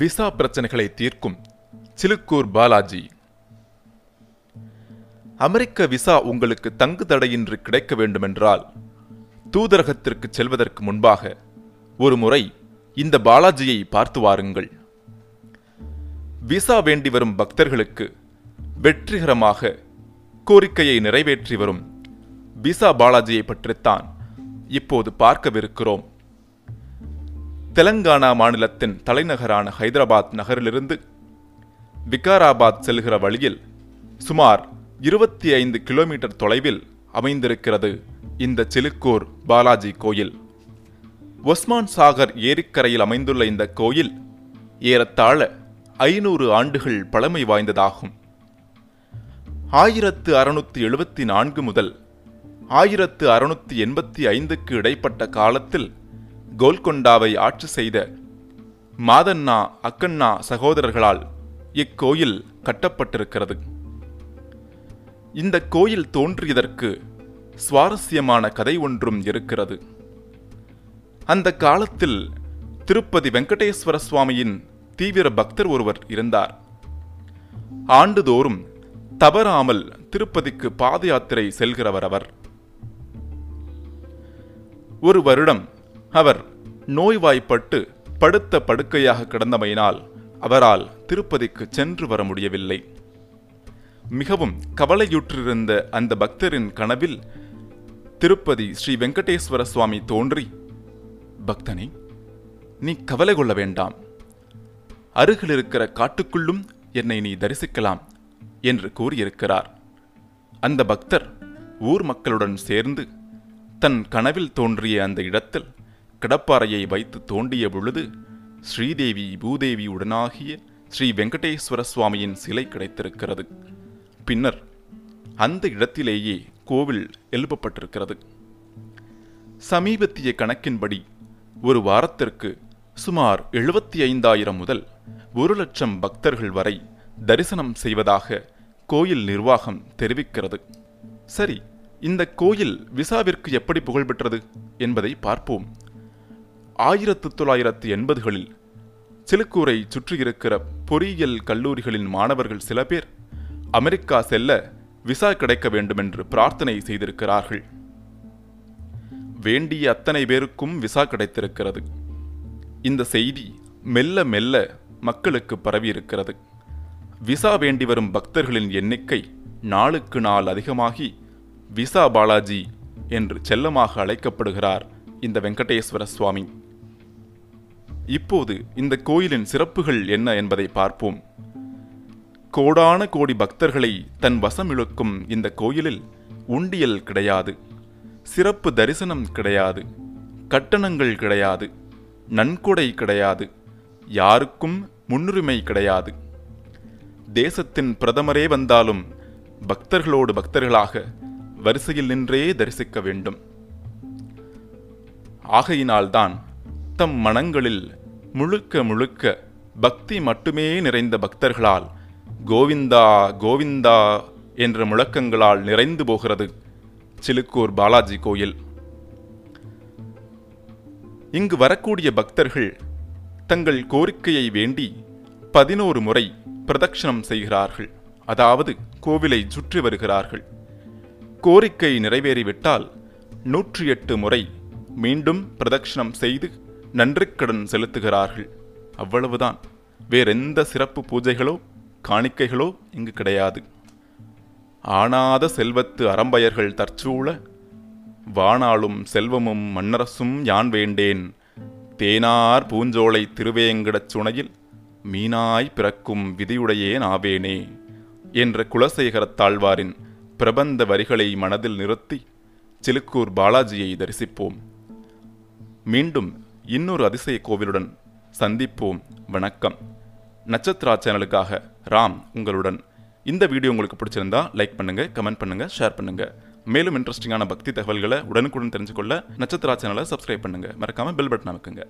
Visa பிரச்சனைகளை தீர்க்கும். சிலுக்கூர் பாலாஜி. அமெரிக்க visa உங்களுக்கு தங்கு தடையின்றி கிடைக்க வேண்டுமென்றால் தூதரகத்திற்கு செல்வதற்கு முன்பாக ஒரு முறை இந்த பாலாஜியை பார்த்து வாருங்கள். விசா வேண்டி வரும் பக்தர்களுக்கு வெற்றிகரமாக கோரிக்கையை நிறைவேற்றி வரும். விசா பாலாஜியை பற்றித்தான் இப்போது பார்க்கவிருக்கிறோம். தெலங்கானா மாநிலத்தின் தலைநகரான ஹைதராபாத் நகரிலிருந்து விகாராபாத் செல்கிற வழியில் சுமார் இருபத்தி ஐந்து கிலோமீட்டர் தொலைவில் அமைந்திருக்கிறது இந்த சிலுக்கூர் பாலாஜி கோயில். ஒஸ்மான் சாகர் ஏரிக்கரையில் அமைந்துள்ள இந்த கோயில் ஏறத்தாழ ஐநூறு ஆண்டுகள் பழமை வாய்ந்ததாகும். ஆயிரத்து அறுநூத்தி எழுபத்தி நான்கு முதல் ஆயிரத்து அறுநூத்தி எண்பத்தி ஐந்துக்கு இடைப்பட்ட காலத்தில் கோல்கொண்டாவை ஆட்சி செய்த மாதண்ணா அக்கண்ணா சகோதரர்களால் இக்கோயில் கட்டப்பட்டிருக்கிறது. இந்த கோயில் தோன்றியதற்கு சுவாரஸ்யமான கதை ஒன்றும் இருக்கிறது. அந்த காலத்தில் திருப்பதி வெங்கடேஸ்வர சுவாமியின் தீவிர பக்தர் ஒருவர் இருந்தார். ஆண்டுதோறும் தவறாமல் திருப்பதிக்கு பாத யாத்திரை செல்கிறவர் அவர். ஒரு வருடம் அவர் நோய்வாய்ப்பட்டு படுத்த படுக்கையாக கிடந்தமையினால் அவரால் திருப்பதிக்கு சென்று வர முடியவில்லை. மிகவும் கவலையுற்றிருந்த அந்த பக்தரின் கனவில் திருப்பதி ஸ்ரீ வெங்கடேஸ்வர சுவாமி தோன்றி பக்தனே நீ கவலை கொள்ள வேண்டாம். அருகில் இருக்கிற காட்டுக்குள்ளும் என்னை நீ தரிசிக்கலாம் என்று கூறியிருக்கிறார். அந்த பக்தர் ஊர் மக்களுடன் சேர்ந்து தன் கனவில் தோன்றிய அந்த இடத்தில் கடப்பாறையை வைத்து தோண்டிய பொழுது ஸ்ரீதேவி பூதேவி உடனாகிய ஸ்ரீ வெங்கடேஸ்வர சுவாமியின் சிலை கிடைத்திருக்கிறது. பின்னர் அந்த இடத்திலேயே கோவில் எழுப்பப்பட்டிருக்கிறது. சமீபத்திய கணக்கின்படி ஒரு வாரத்திற்கு சுமார் எழுபத்தி ஐந்தாயிரம் முதல் ஒரு லட்சம் பக்தர்கள் வரை தரிசனம் செய்வதாக கோயில் நிர்வாகம் தெரிவிக்கிறது. சரி இந்த கோயில் விசாவிற்கு எப்படி புகழ்பெற்றது என்பதை பார்ப்போம். ஆயிரத்து தொள்ளாயிரத்து எண்பதுகளில் சிலுக்கூரை சுற்றியிருக்கிற பொறியியல் கல்லூரிகளின் மாணவர்கள் சில பேர் அமெரிக்கா செல்ல விசா கிடைக்க வேண்டுமென்று பிரார்த்தனை செய்திருக்கிறார்கள். வேண்டிய அத்தனை பேருக்கும் விசா கிடைத்திருக்கிறது. இந்த செய்தி மெல்ல மெல்ல மக்களுக்கு பரவியிருக்கிறது. விசா வேண்டி வரும் பக்தர்களின் எண்ணிக்கை நாளுக்கு நாள் அதிகமாகி விசா பாலாஜி என்று செல்லமாக அழைக்கப்படுகிறார் இந்த வெங்கடேஸ்வர சுவாமி. இப்போது இந்த கோயிலின் சிறப்புகள் என்ன என்பதை பார்ப்போம். கோடான கோடி பக்தர்களை தன் வசம் இழுக்கும் இந்த கோயிலில் உண்டியல் கிடையாது சிறப்பு தரிசனம் கிடையாது கட்டணங்கள் கிடையாது நன்கொடை கிடையாது யாருக்கும் முன்னுரிமை கிடையாது. தேசத்தின் பிரதமரே வந்தாலும் பக்தர்களோடு பக்தர்களாக வரிசையில் நின்றே தரிசிக்க வேண்டும். ஆகையினால்தான் தம் மனங்களில் முழுக்க முழுக்க பக்தி மட்டுமே நிறைந்த பக்தர்களால் கோவிந்தா கோவிந்தா என்ற முழக்கங்களால் நிறைந்து போகிறது சிலுக்கூர் பாலாஜி கோயில். இங்கு வரக்கூடிய பக்தர்கள் தங்கள் கோரிக்கையை வேண்டி பதினோரு முறை பிரதட்சணம் செய்கிறார்கள். அதாவது கோவிலை சுற்றி வருகிறார்கள். கோரிக்கை நிறைவேறிவிட்டால் நூற்றி எட்டு முறை மீண்டும் பிரதட்சணம் செய்து நன்றிக்கடன் செலுத்துகிறார்கள். அவ்வளவுதான். வேறெந்த சிறப்பு பூஜைகளோ காணிக்கைகளோ இங்கு கிடையாது. ஆனாத செல்வத்து அறம்பயர்கள் தற்சூழ வானாளும் செல்வமும் மன்னரசும் யான் வேண்டேன். தேனார் பூஞ்சோலை திருவேங்கடச் சுனையில் மீனாய் பிறக்கும் விதியுடையேன் ஆவேனே என்ற குலசேகரத்தாழ்வாரின் பிரபந்த வரிகளை மனதில் நிறுத்தி சிலுக்கூர் பாலாஜியை தரிசிப்போம். மீண்டும் இன்னொரு அதிசய கோவிலுடன் சந்திப்போம். வணக்கம். நட்சத்திரா சேனலுக்காக ராம் உங்களுடன். இந்த வீடியோ உங்களுக்கு பிடிச்சிருந்தா லைக் பண்ணுங்க கமெண்ட் பண்ணுங்க ஷேர் பண்ணுங்க. மேலும் இன்ட்ரெஸ்டிங்கான பக்தி தகவல்களை உடனுக்குடன் தெரிஞ்சுக்கொள்ள நட்சத்திரா சேனலை சப்ஸ்கிரைப் பண்ணுங்க. மறக்காம பெல் பட்டன் அமைக்குங்க.